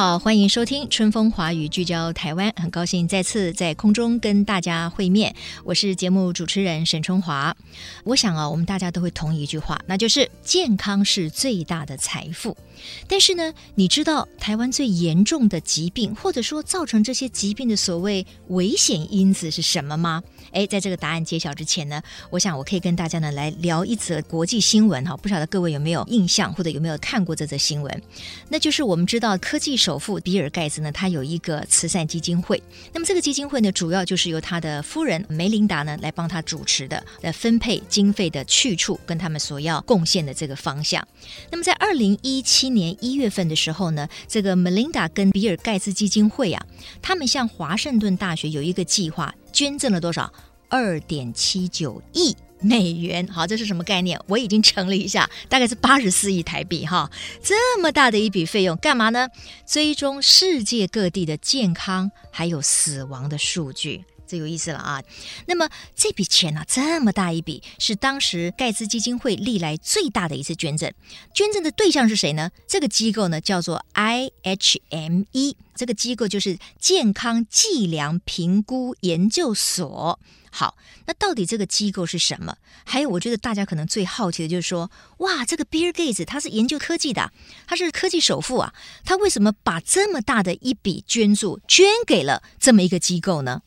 好，欢迎收听《春风华语》，聚焦台湾。很高兴再次在空中跟大家会面，我是节目主持人沈春华。我想啊，我们大家都会同意一句话，那就是健康是最大的财富。但是呢，你知道台湾最严重的疾病，或者说造成这些疾病的所谓危险因子是什么吗？诶，在这个答案揭晓之前呢，我想我可以跟大家呢来聊一则国际新闻哈，不晓得各位有没有印象，或者有没有看过这则新闻？那就是我们知道科技首富比尔盖茨呢，他有一个慈善基金会。那么这个基金会呢，主要就是由他的夫人梅琳达呢来帮他主持的，来分配经费的去处跟他们所要贡献的这个方向。那么在二零一七年一月份的时候呢，这个梅琳达跟比尔盖茨基金会啊，他们向华盛顿大学有一个计划，捐赠了多少？二点七九亿。美元，好，这是什么概念？我已经乘了一下，大概是八十四亿台币，哈，这么大的一笔费用，干嘛呢？追踪世界各地的健康还有死亡的数据，这有意思了啊。那么这笔钱呢、这么大一笔，是当时盖茨基金会历来最大的一次捐赠。捐赠的对象是谁呢？这个机构呢，叫做 IHME，这个机构就是健康计量评估研究所。好，那到底这个机构是什么？还有，我觉得大家可能最好奇的就是说，哇，这个比尔盖茨他是研究科技的，他是科技首富啊，他为什么把这么大的一笔捐助捐给了这么一个机构呢？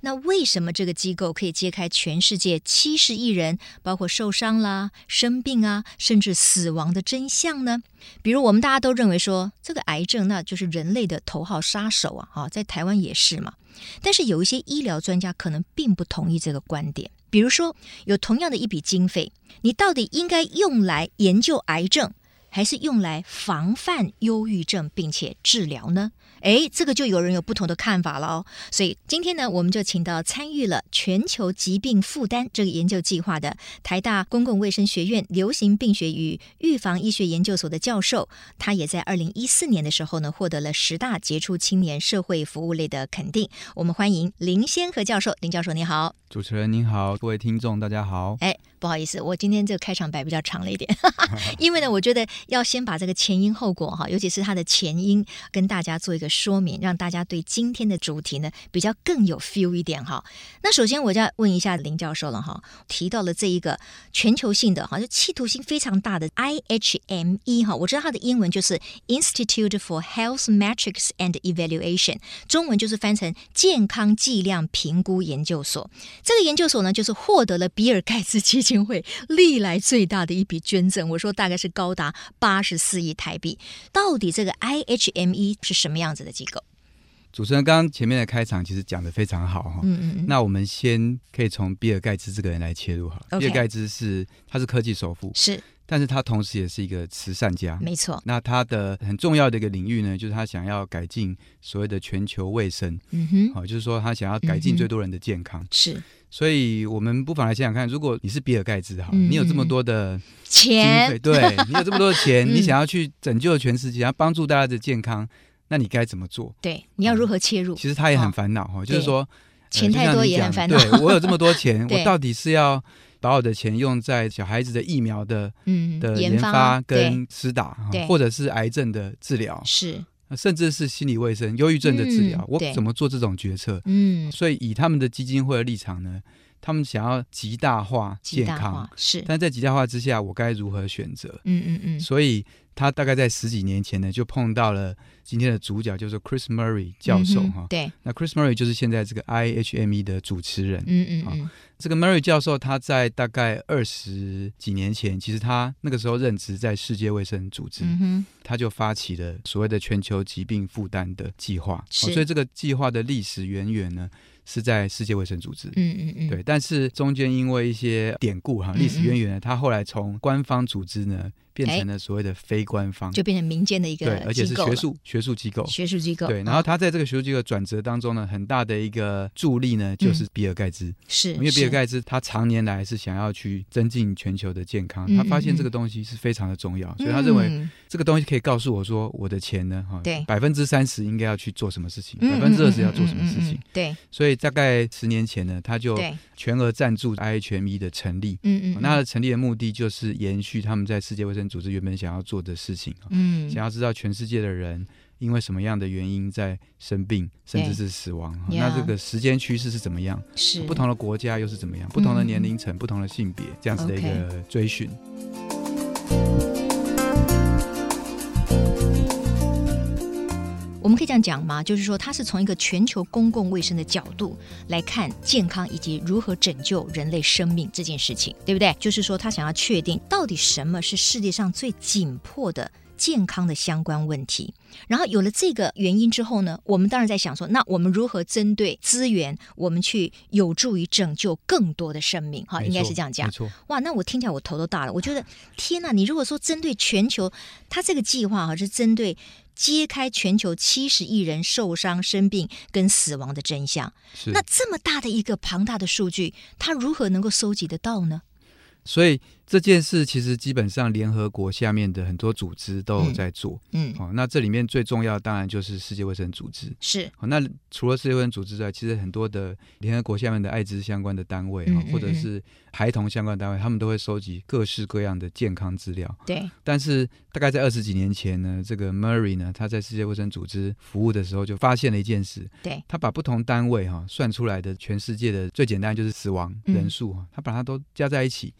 那为什么这个机构可以揭开全世界七十亿人，包括受伤啦、生病啊，甚至死亡的真相呢？比如我们大家都认为说，这个癌症那就是人类的头号杀手啊，哈，在台湾也是嘛。但是有一些医疗专家可能并不同意这个观点。比如说，有同样的一笔经费，你到底应该用来研究癌症，还是用来防范忧郁症并且治疗呢？诶，这个就有人有不同的看法了哦。所以今天呢，我们就请到参与了全球疾病负担这个研究计划的台大公共卫生学院流行病学与预防医学研究所的教授，他也在二零一四年的时候呢，获得了十大杰出青年社会服务类的肯定。我们欢迎林先和教授，林教授你好。主持人您好，各位听众大家好。哎，不好意思，我今天这个开场白比较长了一点，因为呢，我觉得要先把这个前因后果哈，尤其是它的前因，跟大家做一个说明，让大家对今天的主题呢比较更有 feel 一点哈。那首先我就要问一下林教授了哈，提到了这一个全球性的哈，就企图心非常大的 IHME 哈，我知道它的英文就是 Institute for Health Metrics and Evaluation，中文就是翻成健康计量评估研究所。这个研究所呢，就是获得了比尔盖茨基金会历来最大的一笔捐赠，我说大概是高达八十四亿台币。到底这个 IHME 是什么样子的机构？主持人刚刚前面的开场其实讲的非常好哈，嗯嗯，那我们先可以从比尔盖茨这个人来切入哈。Okay. 比尔盖茨是他是科技首富，是。但是他同时也是一个慈善家，没错。那他的很重要的一个领域呢，就是他想要改进所谓的全球卫生，嗯哼，好，就是说他想要改进最多人的健康，是。所以我们不妨来想想看，如果你是比尔盖茨哈，你有这么多的钱，对，你有这么多的钱，你想要去拯救全世界，要帮助大家的健康，那你该怎么做？对，你要如何切入？其实他也很烦恼哈，就是说钱太多也很烦恼。对，我有这么多钱，我到底是要？把我的钱用在小孩子的疫苗的嗯的研发跟施打，或者是癌症的治疗，是甚至是心理卫生、忧郁症的治疗，我怎么做这种决策？嗯，所以以他们的基金会的立场呢，他们想要极大化健康，是，但在极大化之下，我该如何选择？嗯嗯嗯，所以。他大概在十几年前呢，就碰到了今天的主角，就是 Chris Murray 教授哈、嗯。对，那 Chris Murray 就是现在这个 IHME 的主持人。嗯嗯嗯。这个 Murray 教授他在大概二十几年前，其实他那个时候任职在世界卫生组织，嗯、他就发起了所谓的全球疾病负担的计划。所以这个计划的历史渊源呢，是在世界卫生组织。嗯嗯嗯。对，但是中间因为一些典故哈，历史渊源呢，他后来从官方组织呢。变成了所谓的非官方，就变成民间的一个对，而且是学术学术机构，学术机构。对，然后他在这个学术机构转折当中呢，很大的一个助力呢，就是比尔盖茨，是因为比尔盖茨他常年来是想要去增进全球的健康，他发现这个东西是非常的重要，所以他认为这个东西可以告诉我说，我的钱呢，哈，对，百分之三十应该要去做什么事情，百分之二十要做什么事情，对，所以大概十年前呢，他就全额赞助 IHME 的成立，嗯嗯，那成立的目的就是延续他们在世界卫生组织原本想要做的事情，嗯，想要知道全世界的人因为什么样的原因在生病，甚至是死亡，那这个时间趋势是怎么样？是不同的国家又是怎么样？不同的年龄层、不同的性别，这样子的一个追寻。我们可以这样讲吗？就是说，它是从一个全球公共卫生的角度来看健康以及如何拯救人类生命这件事情，对不对？就是说，他想要确定到底什么是世界上最紧迫的健康的相关问题。然后有了这个原因之后呢，我们当然在想说，那我们如何针对资源，我们去有助于拯救更多的生命？哈，应该是这样讲。没错。哇，那我听起来我头都大了。我觉得，天哪！你如果说针对全球，他这个计划哈是针对。揭开全球七十亿人受伤、生病跟死亡的真相，是那这么大的一个庞大的数据，它如何能够搜集得到呢？所以这件事其实基本上联合国下面的很多组织都有在做，嗯，好、嗯哦，那这里面最重要当然就是世界卫生组织，是，好、哦，那除了世界卫生组织之外，其实很多的联合国下面的艾滋相关的单位，哈、嗯，或者是孩童相关的单位，他们都会收集各式各样的健康资料，对。但是大概在二十几年前呢，这个 Murray 呢，他在世界卫生组织服务的时候，就发现了一件事，对，他把不同单位哈、哦、算出来的全世界的最简单就是死亡人数哈，嗯、他把它都加在一起。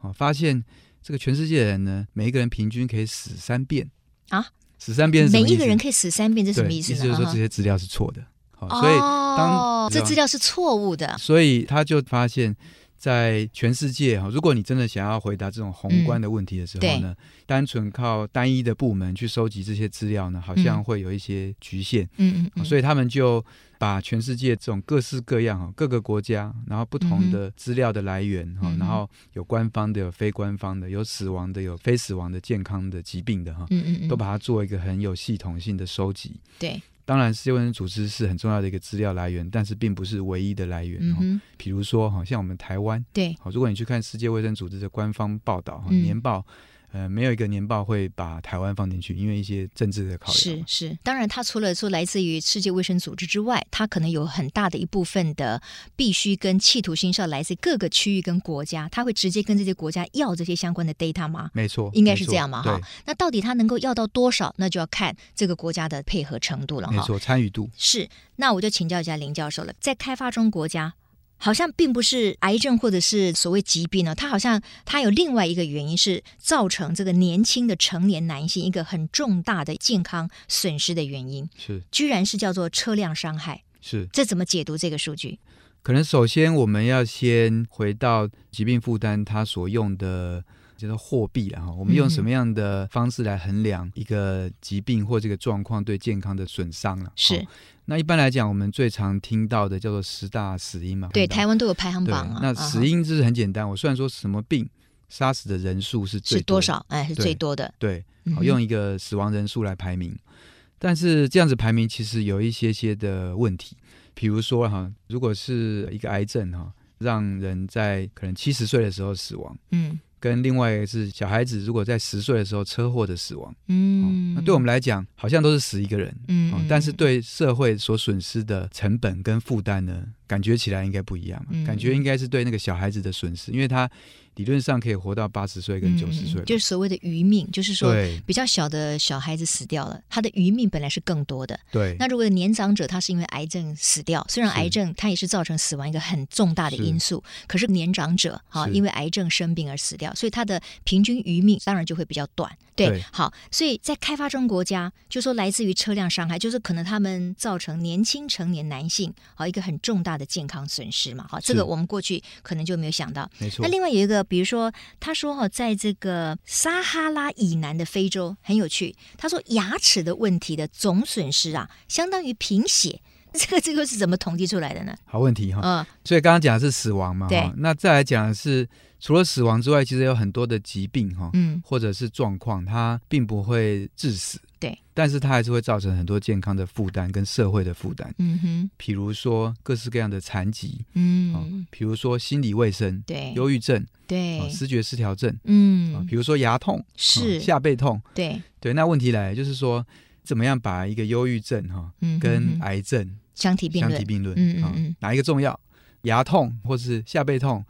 哦，发现这个全世界的人呢，每一个人平均可以死三遍啊！死三遍是什么？每一个人可以死三遍，这什么意思？意思就是说这些资料是错的。好、哦，所以当这资料是错误的，所以他就发现，在全世界哈，如果你真的想要回答这种宏观的问题的时候呢，嗯、单纯靠单一的部门去收集这些资料呢，好像会有一些局限。嗯嗯，嗯，所以他们就。把全世界这种各式各样哈，各个国家，然后不同的资料的来源哈，嗯、然后有官方的，有非官方的，有死亡的，有非死亡的，健康的疾病的哈，嗯嗯嗯。都把它做一个很有系统性的收集。对，当然世界卫生组织是很重要的一个资料来源，但是并不是唯一的来源。嗯哼，比如说哈，像我们台湾，对，好，如果你去看世界卫生组织的官方报道哈，年报。呃，没有一个年报会把台湾放进去，因为一些政治的考虑。是是，当然，它除了说来自于世界卫生组织之外，它可能有很大的一部分的必须跟企图心是要来自各个区域跟国家，它会直接跟这些国家要这些相关的 data 吗？没错，应该是这样嘛哈。那到底它能够要到多少？那就要看这个国家的配合程度了哈。没错，参与度是。那我就请教一下林教授了，在开发中国家。好像并不是癌症或者是所谓疾病呢，它好像它有另外一个原因是造成这个年轻的成年男性一个很重大的健康损失的原因，是居然是叫做车辆伤害，是这怎么解读这个数据？可能首先我们要先回到疾病负担它所用的。叫做货币了哈，我们用什么样的方式来衡量一个疾病或这个状况对健康的损伤了？是。那一般来讲，我们最常听到的叫做十大死因嘛。对，台湾都有排行榜啊。那死因就是很简单，我虽然说什么病杀死的人数是最多是多少？哎，是最多的。对，好，用一个死亡人数来排名。但是这样子排名其实有一些些的问题，比如说哈，如果是一个癌症哈，让人在可能七十岁的时候死亡，嗯。跟另外一个是小孩子，如果在十岁的时候车祸的死亡，嗯、哦，那对我们来讲好像都是死一个人，嗯、哦，但是对社会所损失的成本跟负担呢，感觉起来应该不一样，嗯、感觉应该是对那个小孩子的损失，因为他。理论上可以活到八十岁跟九十岁，就是所谓的余命，就是说比较小的小孩子死掉了，他的余命本来是更多的。对，那如果年长者他是因为癌症死掉，虽然癌症它也是造成死亡一个很重大的因素，可是年长者哈因为癌症生病而死掉，所以他的平均余命当然就会比较短。对，好，所以在开发中国家，就说来自于车辆伤害，就是可能他们造成年轻成年男性好一个很重大的健康损失嘛。好，这个我们过去可能就没有想到。没错。那另外有一个。比如说，他说哈，在这个撒哈拉以南的非洲很有趣。他说，牙齿的问题的总损失啊，相当于贫血。这个这个是怎么统计出来的呢？好问题哈。嗯，所以刚刚讲的是死亡嘛，对。那再来讲的是，除了死亡之外，其实有很多的疾病哈，嗯，或者是状况，它并不会致死。对，但是它还是会造成很多健康的负担跟社会的负担。嗯哼，比如说各式各样的残疾，嗯，比如说心理卫生，对，忧郁症，对，视觉失调症，嗯，比如说牙痛，是。下背痛，对。对。那问题来，就是说怎么样把一个忧郁症哈，跟癌症相提并论，相提并论，嗯嗯，哪一个重要？牙痛或是下背痛？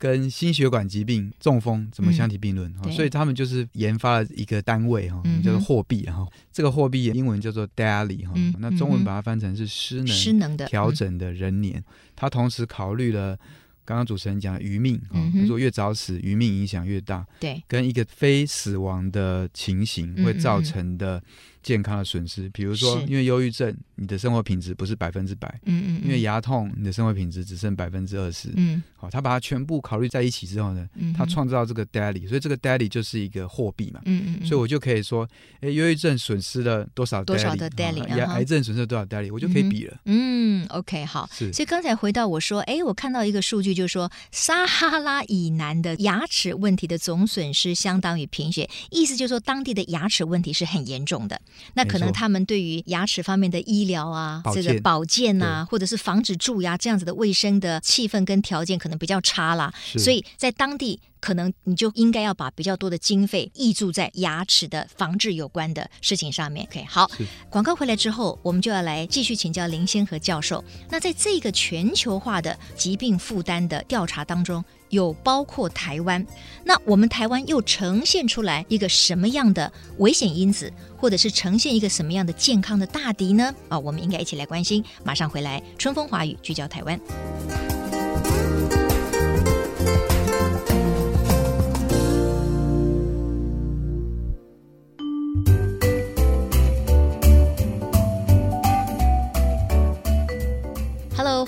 跟心血管疾病、中风怎么相提并论？嗯、所以他们就是研发了一个单位哈，叫做货币哈。这个货币英文叫做 DALY 哈、嗯，那中文把它翻成是失能失能的调整的人年。它、嗯、同时考虑了刚刚主持人讲的余命啊，他说越早死余命影响越大，对，跟一个非死亡的情形会造成的。健康的损失，比如说，因为忧郁症，你的生活品质不是百分之百，嗯嗯，因为牙痛，你的生活品质只剩百分之二十，嗯，好，他把它全部考虑在一起之后呢，他创造这个 daily，所以这个 daily 就是一个货币嘛，嗯嗯，所以我就可以说，哎，忧郁症损失了多少多少的 daily，癌癌症损失了多少 daily，我就可以比了，嗯，OK，好，是，所以刚才回到我说，哎，我看到一个数据，就是说撒哈拉以南的牙齿问题的总损失相当于贫血，意思就是说当地的牙齿问题是很严重的，那可能他。们对于牙齿方面的医疗啊，这个保健啊，或者是防止蛀牙这样子的卫生的气氛跟条件可能比较差啦，所以在当地可能你就应该要把比较多的经费挹注在牙齿的防治有关的事情上面。OK，好，广告回来之后，我们就要来继续请教林先和教授。那在这个全球化的疾病负担的调查当中，有包括台湾，那我们台湾又呈现出来一个什么样的危险因子，或者是呈现一个什么样的健康的大敌呢？啊，我们应该一起来关心。马上回来，春风华语聚焦台湾。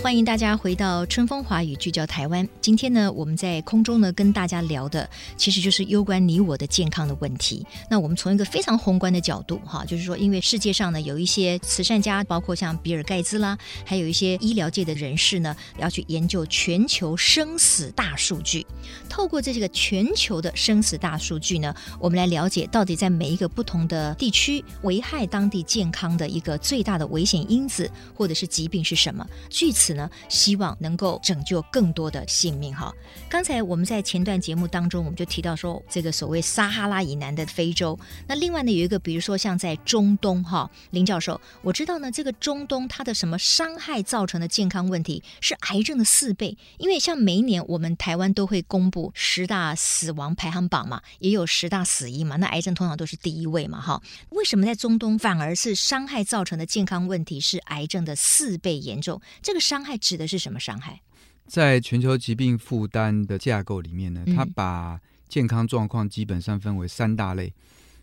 欢迎大家回到春风华语聚焦台湾。今天呢，我们在空中呢跟大家聊的，其实就是攸关你我的健康的问题。那我们从一个非常宏观的角度，哈，就是说，因为世界上呢有一些慈善家，包括像比尔盖茨啦，还有一些医疗界的人士呢，要去研究全球生死大数据。透过这个全球的生死大数据呢，我们来了解到底在每一个不同的地区，危害当地健康的一个最大的危险因子或者是疾病是什么。据此。呢，希望能够拯救更多的性命哈。刚才我们在前段节目当中，我们就提到说，这个所谓撒哈拉以南的非洲，那另外呢有一个，比如说像在中东哈，林教授，我知道呢，这个中东它的什么伤害造成的健康问题是癌症的四倍，因为像每一年我们台湾都会公布十大死亡排行榜嘛，也有十大死因嘛，那癌症通常都是第一位嘛哈。为什么在中东反而是伤害造成的健康问题是癌症的四倍严重？这个伤伤害指的是什么伤害？在全球疾病负担的架构里面呢，它把健康状况基本上分为三大类。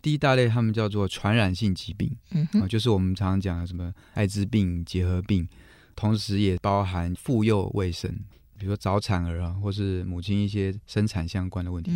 第一大类，他们叫做传染性疾病，嗯哼，就是我们常常讲的什么艾滋病、结核病，同时也包含妇幼卫生。比如说早产儿啊，或是母亲一些生产相关的问题，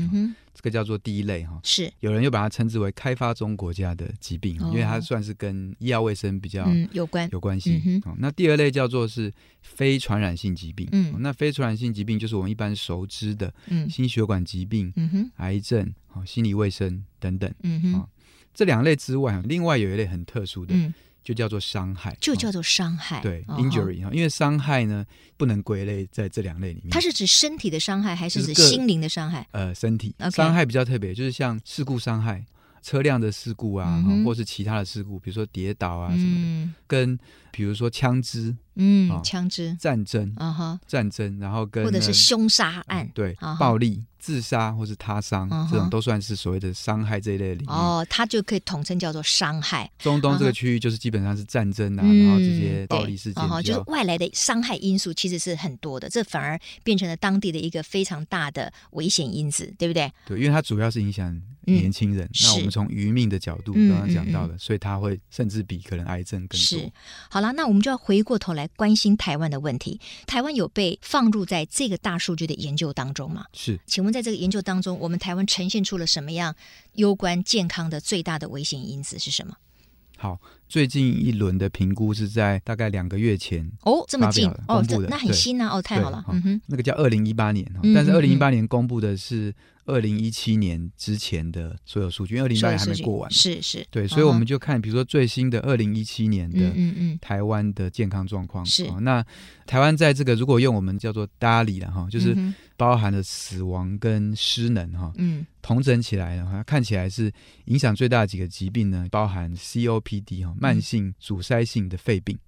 这个叫做第一类哈。是有人又把它称之为开发中国家的疾病，哦、因为它算是跟医药卫生比较有关有关系。嗯、哼那第二类叫做是非传染性疾病。嗯，那非传染性疾病就是我们一般熟知的心血管疾病、嗯、哼癌症、心理卫生等等。嗯哼，这两类之外，另外有一类很特殊的。嗯就叫做伤害，就叫做伤害，对，injury 哈，因为伤害呢不能归类在这两类里面。它是指身体的伤害，还是指心灵的伤害？呃，身体。伤害比较特别，就是像事故伤害、车辆的事故啊，或是其他的事故，比如说跌倒啊什么的，跟比如说枪支。嗯，枪支、战争，啊哈，战争，然后跟或者是凶杀案，对，暴力、自杀或是他伤，这种都算是所谓的伤害这一类领域。哦，它就可以统称叫做伤害。中东这个区域就是基本上是战争啊，然后这些暴力事件，就是外来的伤害因素其实是很多的，这反而变成了当地的一个非常大的危险因子，对不对？对，因为它主要是影响年轻人。那我们从余命的角度刚刚讲到的，所以它会甚至比可能癌症更多。是，好了，那我们就要回过头来。关心台湾的问题，台湾有被放入在这个大数据的研究当中吗？是，请问在这个研究当中，我们台湾呈现出了什么样攸关健康的最大的危险因子是什么？好，最近一轮的评估是在大概两个月前哦，这么近公布的，那很新啊，哦，太好了，嗯哼，那个叫二零一八年，但是二零一八年公布的是。二零一七年之前的所有数据，因为二零一八年还没过完，是是，对，所以我们就看，比如说最新的二零一七年的台湾的健康状况，是、哦、那台湾在这个如果用我们叫做 DALI 了哈，就是包含了死亡跟失能哈，嗯，统整起来的话，看起来是影响最大的几个疾病呢，包含 COPD 哈，慢性阻塞性的肺病，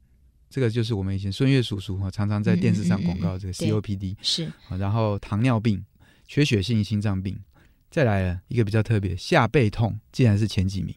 这个就是我们以前孙悦叔叔哈常常在电视上广告这个 COPD 是，然后糖尿病。缺血性心脏病，再来了一个比较特别，下背痛竟然是前几名。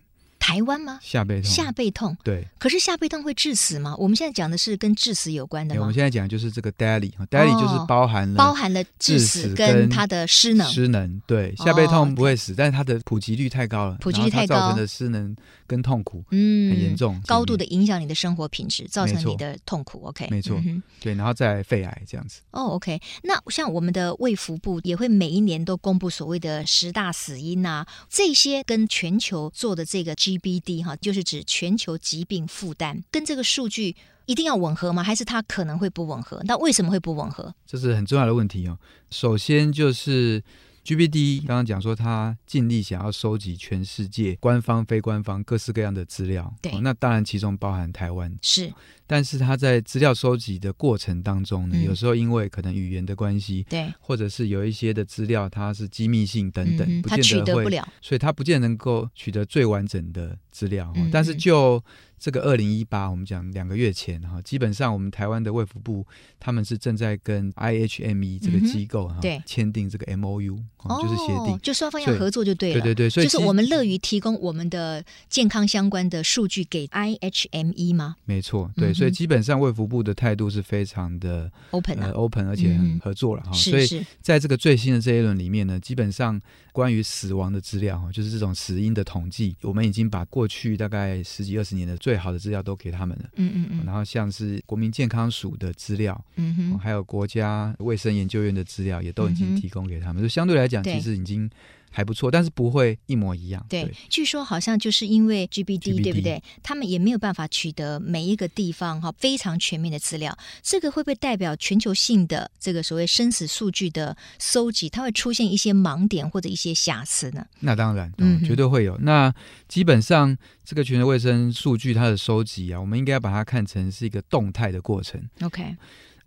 台湾吗？下背痛，下背痛，对。可是下背痛会致死吗？我们现在讲的是跟致死有关的吗？我们现在讲的就是这个 DALY，DALY 就是包含了包含了致死跟它的失能。失能，对，下背痛不会死，但是它的普及率太高了，普及率太高，造成的失能跟痛苦，嗯，很严重，高度的影响你的生活品质，造成你的痛苦。OK，没错，对，然后再肺癌这样子。哦，OK，那像我们的卫福部也会每一年都公布所谓的十大死因啊，这些跟全球做的这个 B D 哈，就。是指全球疾病负担跟这个数据一定要吻合吗？还是它可能会不吻合？那为什么会不吻合？这是很重要的问题哦。首先就是 GBD 刚刚讲说，他尽力想要收集全世界官方、非官方各式各样的资料。对，哦，那当然其中包含台湾是。但是他在资料收集的过程当中呢，嗯、有时候因为可能语言的关系，对，或者是有一些的资料它是机密性等等，嗯、不见得会，取得不了，所以他不见得能够取得最完整的资料。嗯、但是就这个二零一八，我们讲两个月前哈，基本上我们台湾的卫福部他们是正在跟 IHME 这个机构哈，对，签订这个 MOU，就是协定，就双方要合作就对了，对对对，所以就是我们乐于提供我们的健康相关的数据给 IHME 吗？没错，对。所以基本上卫福部的态度是非常的 open 呃 open，而且很合作了哈。嗯、所以在这个最新的这一轮里面呢，基本上关于死亡的资料哈，就是这种死因的统计，我们已经把过去大概十几二十年的最好的资料都给他们了。嗯嗯嗯。然后像是国民健康署的资料，嗯哼，还有国家卫生研究院的资料，也都已经提供给他们。就、嗯、相对来讲，其实已经。还不错，但是不会一模一样。对，对，据说好像就是因为 GBD, 对不对？他们也没有办法取得每一个地方哈非常全面的资料。这个会不会代表全球性的这个所谓生死数据的搜集，它会出现一些盲点或者一些瑕疵呢？那当然，嗯，绝对会有。那基本上这个全球卫生数据它的收集啊，我们应该要把它看成是一个动态的过程。OK。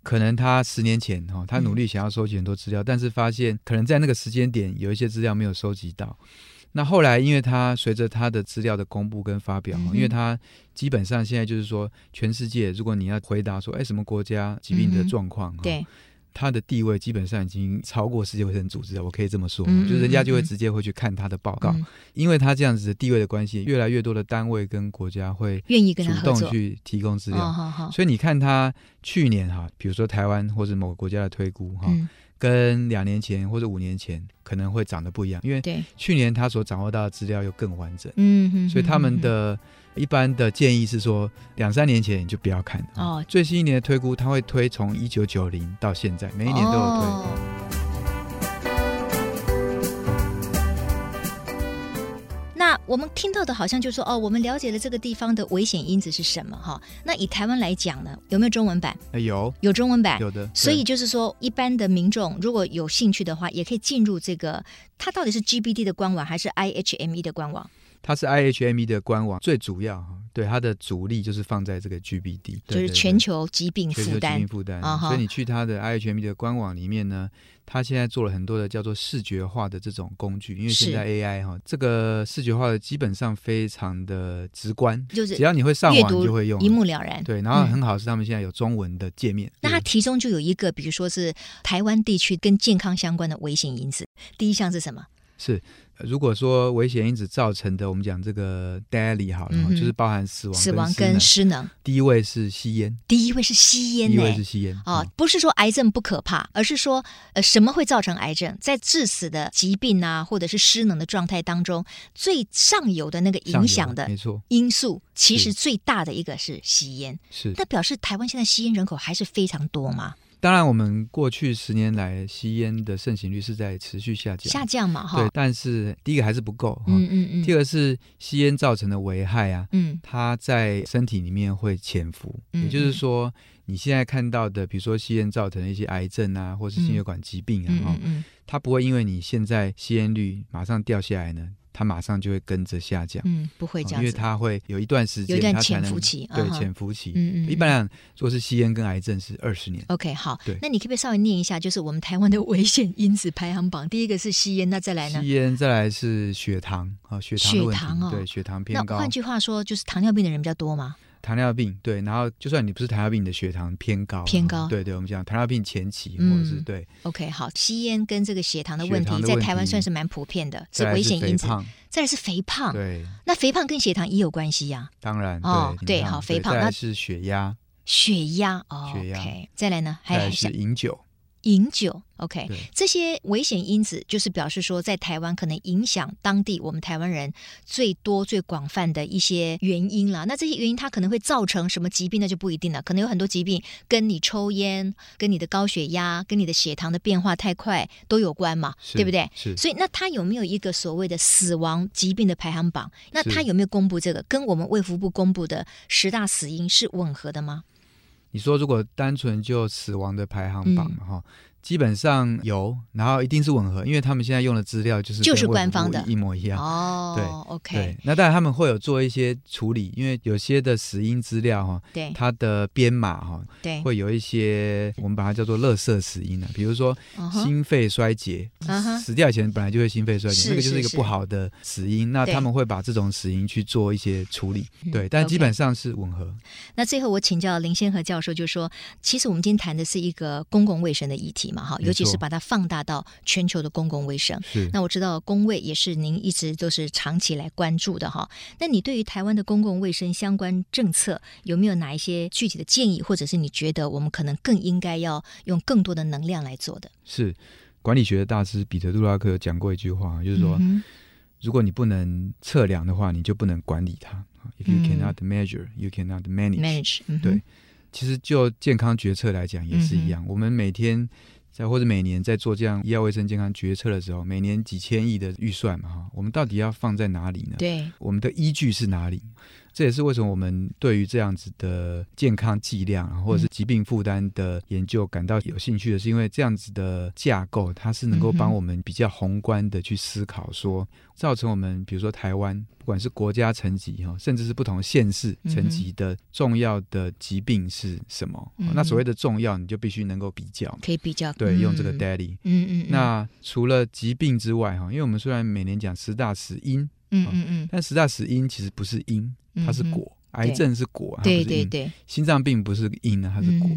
可能他十年前哈，他努力想要收集很多资料，嗯、但是发现可能在那个时间点有一些资料没有收集到。那后来，因为他随着他的资料的公布跟发表，嗯、因为他基本上现在就是说，全世界如果你要回答说，哎，什么国家疾病的状况，嗯、对。他的地位基本上已经超过世界卫生组织了，我可以这么说，嗯、就是人家就会直接会去看他的报告，嗯、因为他这样子的地位的关系，越来越多的单位跟国家会愿意跟他主动去提供资料，所以你看他去年哈，比如说台湾或者某个国家的推估哈，嗯、跟两年前或者五年前可能会长得不一样，因为去年他所掌握到的资料又更完整，嗯哼，所以他们的。一般的建议是说，两三年前你就不要看哦。最新一年的推估，它会推从一九九零到现在，每一年都有推。哦、那我们听到的好像就是说，哦，我们了解了这个地方的危险因子是什么哈？那以台湾来讲呢，有没有中文版？有，有中文版，有的。所以就是说，一般的民众如果有兴趣的话，也可以进入这个，它到底是 GBD 的官网还是 IHME 的官网？它是 IHME 的官网，最主要对它的主力就是放在这个 GBD，就是全球疾病负担。全球疾病负担。Uh. 所以你去它的 IHME 的官网里面呢，它现在做了很多的叫做视觉化的这种工具，因为现在 AI 哈是，这个视觉化的基本上非常的直观，就是只要你会上网你就会用，一目了然。对，然后很好是他们现在有中文的界面。嗯、那它其中就有一个，比如说是台湾地区跟健康相关的危险因子，第一项是什么？是。如果说危险因子造成的，我们讲这个 daily 好了，嗯、就是包含死亡、死亡跟失能。第一位是吸烟，第一位是吸烟，第一位是吸烟。哦，不是说癌症不可怕，而是说呃，什么会造成癌症？在致死的疾病啊，或者是失能的状态当中，最上游的那个影响的没错因素，其实最大的一个是吸烟。是，那表示台湾现在吸烟人口还是非常多吗？当然，我们过去十年来吸烟的盛行率是在持续下降，下降嘛，哈。对，但是第一个还是不够，嗯嗯嗯。第二个是吸烟造成的危害啊，嗯，它在身体里面会潜伏，嗯，也就是说，你现在看到的，比如说吸烟造成的一些癌症啊，或是心血管疾病啊，嗯，它不会因为你现在吸烟率马上掉下来呢。它马上就会跟着下降，嗯，不会这样，因为它会有一段时间，有一段潜伏期，对，潜伏期，嗯嗯，一般来讲，如果是吸烟跟癌症是二十年。OK，好，对，那你可不可以稍微念一下，就是我们台湾的危险因子排行榜？第一个是吸烟，那再来呢？吸烟，再来是血糖啊，血糖，血糖哦，对，血糖偏高。那换句话说，就是糖尿病的人比较多吗？糖尿病对，然后就算你不是糖尿病，你的血糖偏高，偏高，对对，我们讲糖尿病前期或者是对。OK，好，吸烟跟这个血糖的问题在台湾算是蛮普遍的，是危险因子。再来是肥胖，对，那肥胖跟血糖也有关系呀。当然，哦，对，好，肥胖，那是血压，血压，哦，血压。再来呢，还是饮酒。饮酒，OK，这些危险因子就是表示说，在台湾可能影响当地我们台湾人最多、最广泛的一些原因了。那这些原因它可能会造成什么疾病，那就不一定了。可能有很多疾病跟你抽烟、跟你的高血压、跟你的血糖的变化太快都有关嘛，对不对？是。所以，那它有没有一个所谓的死亡疾病的排行榜？那它有没有公布这个？跟我们卫福部公布的十大死因是吻合的吗？你说，如果单纯就死亡的排行榜嘛，哈、嗯，基本上有，然后一定是吻合，因为他们现在用的资料就是就是官方的，一模一样。哦，对，OK。对，那当然他们会有做一些处理，因为有些的死因资料哈，对，它的编码哈，对，会有一些我们把它叫做垃圾死因啊，比如说心肺衰竭，死掉以前本来就会心肺衰竭，这个就是一个不好的死因，那他们会把这种死因去做一些处理，对，但基本上是吻合。那最后我请教林先和教授。就说，其实我们今天谈的是一个公共卫生的议题嘛，哈，尤其是把它放大到全球的公共卫生。是，那我知道工卫也是您一直都是长期来关注的哈。那你对于台湾的公共卫生相关政策，有没有哪一些具体的建议，或者是你觉得我们可能更应该要用更多的能量来做的？是，管理学的大师彼得·杜拉克有讲过一句话，就是说，嗯、如果你不能测量的话，你就不能管理它。If you cannot measure,、嗯、you cannot manage。manage，、嗯、对。其实就健康决策来讲也是一样，嗯、我们每天在或者每年在做这样医药卫生健康决策的时候，每年几千亿的预算嘛，哈，我们到底要放在哪里呢？对，我们的依据是哪里？这也是为什么我们对于这样子的健康剂量或者是疾病负担的研究感到有兴趣的是，因为这样子的架构，它是能够帮我们比较宏观的去思考，说造成我们比如说台湾，不管是国家层级哈，甚至是不同县市层级的重要的疾病是什么？那所谓的重要，你就必须能够比较，可以比较，对，用这个 DALY。嗯嗯。那除了疾病之外哈，因为我们虽然每年讲十大死因，嗯嗯嗯，但十大死因其实不是因。它是果，癌症是果，它不是因。对对对，心脏病不是因呢，它是果。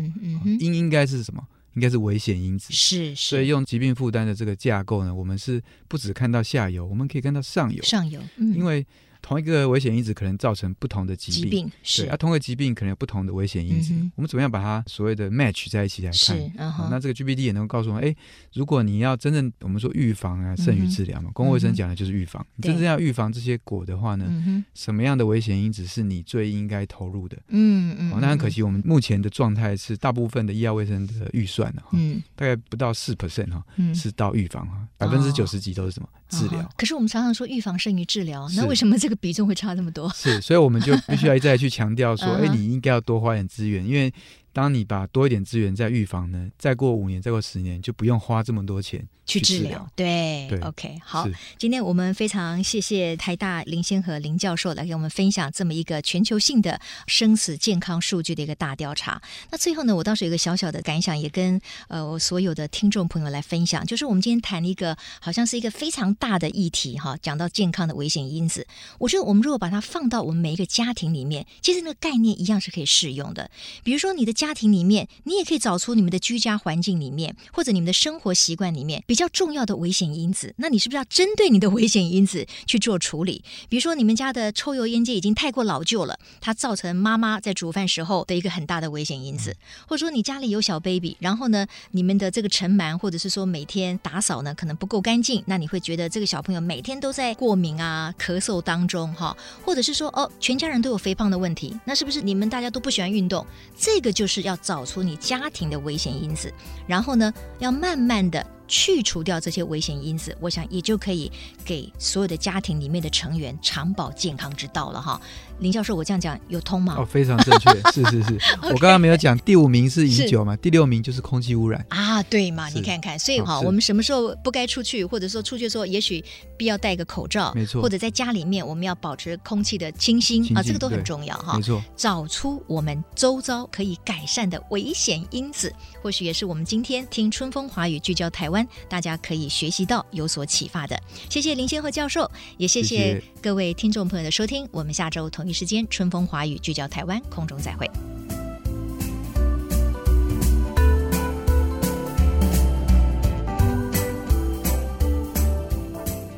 因应该是什么？应该是危险因子。是是。所以用疾病负担的这个架构呢，我们是不只看到下游，我们可以看到上游。上游，嗯，因为。同一个危险因子可能造成不同的疾病，疾病是对，啊，同一个疾病可能有不同的危险因子。嗯、我们怎么样把它所谓的 match 在一起来看？是嗯啊、那这个 GBD 也能够告诉我们，哎，如果你要真正我们说预防啊，胜于治疗嘛，公共卫生讲的就是预防。真正要预防这些果的话呢，什么样的危险因子是你最应该投入的？嗯嗯、哦。那很可惜，我们目前的状态是大部分的医药卫生的预算呢，嗯，大概不到四 percent 哈，是到预防哈，百分之九十几都是什么？治疗。可是我们常常说预防胜于治疗，那为什么这个比重会差这么多？是，所以我们就必须要一再去强调说，哎，你应该要多花点资源，因为。当你把多一点资源在预防呢，再过五年，再过十年，就不用花这么多钱去治疗。对，对，OK，好，今天我们非常谢谢台大林先和林教授来给我们分享这么一个全球性的生死健康数据的一个大调查。那最后呢，我倒是有一个小小的感想，也跟呃我所有的听众朋友来分享，就是我们今天谈一个好像是一个非常大的议题哈，讲到健康的危险因子。我觉得我们如果把它放到我们每一个家庭里面，其实那个概念一样是可以适用的。比如说你的家。家庭里面，你也可以找出你们的居家环境里面，或者你们的生活习惯里面比较重要的危险因子。那你是不是要针对你的危险因子去做处理？比如说，你们家的抽油烟机已经太过老旧了，它造成妈妈在煮饭时候的一个很大的危险因子。或者说，你家里有小 baby，然后呢，你们的这个尘螨，或者是说每天打扫呢，可能不够干净，那你会觉得这个小朋友每天都在过敏啊、咳嗽当中哈。或者是说，哦，全家人都有肥胖的问题，那是不是你们大家都不喜欢运动？这个就是。是要找出你家庭的危险因子，然后呢，要慢慢的。去除掉这些危险因子，我想也就可以给所有的家庭里面的成员长保健康之道了哈。林教授，我这样讲有通吗？哦，非常正确，是是是。我刚刚没有讲，第五名是饮酒嘛，第六名就是空气污染啊，对嘛？你看看，所以哈，哦、我们什么时候不该出去，或者说出去的时候，也许必要戴个口罩，没错。或者在家里面，我们要保持空气的清新，清新啊，这个都很重要哈。没错。找出我们周遭可以改善的危险因子，或许也是我们今天听春风华语聚焦台湾，大家可以学习到、有所启发的。谢谢林先和教授，也谢谢各位听众朋友的收听。我们下周同一时间，春风华语聚焦台湾，空中再会。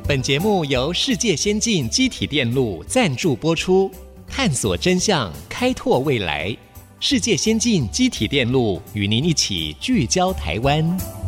本节目由世界先进机体电路赞助播出，探索真相，开拓未来。世界先进机体电路与您一起聚焦台湾。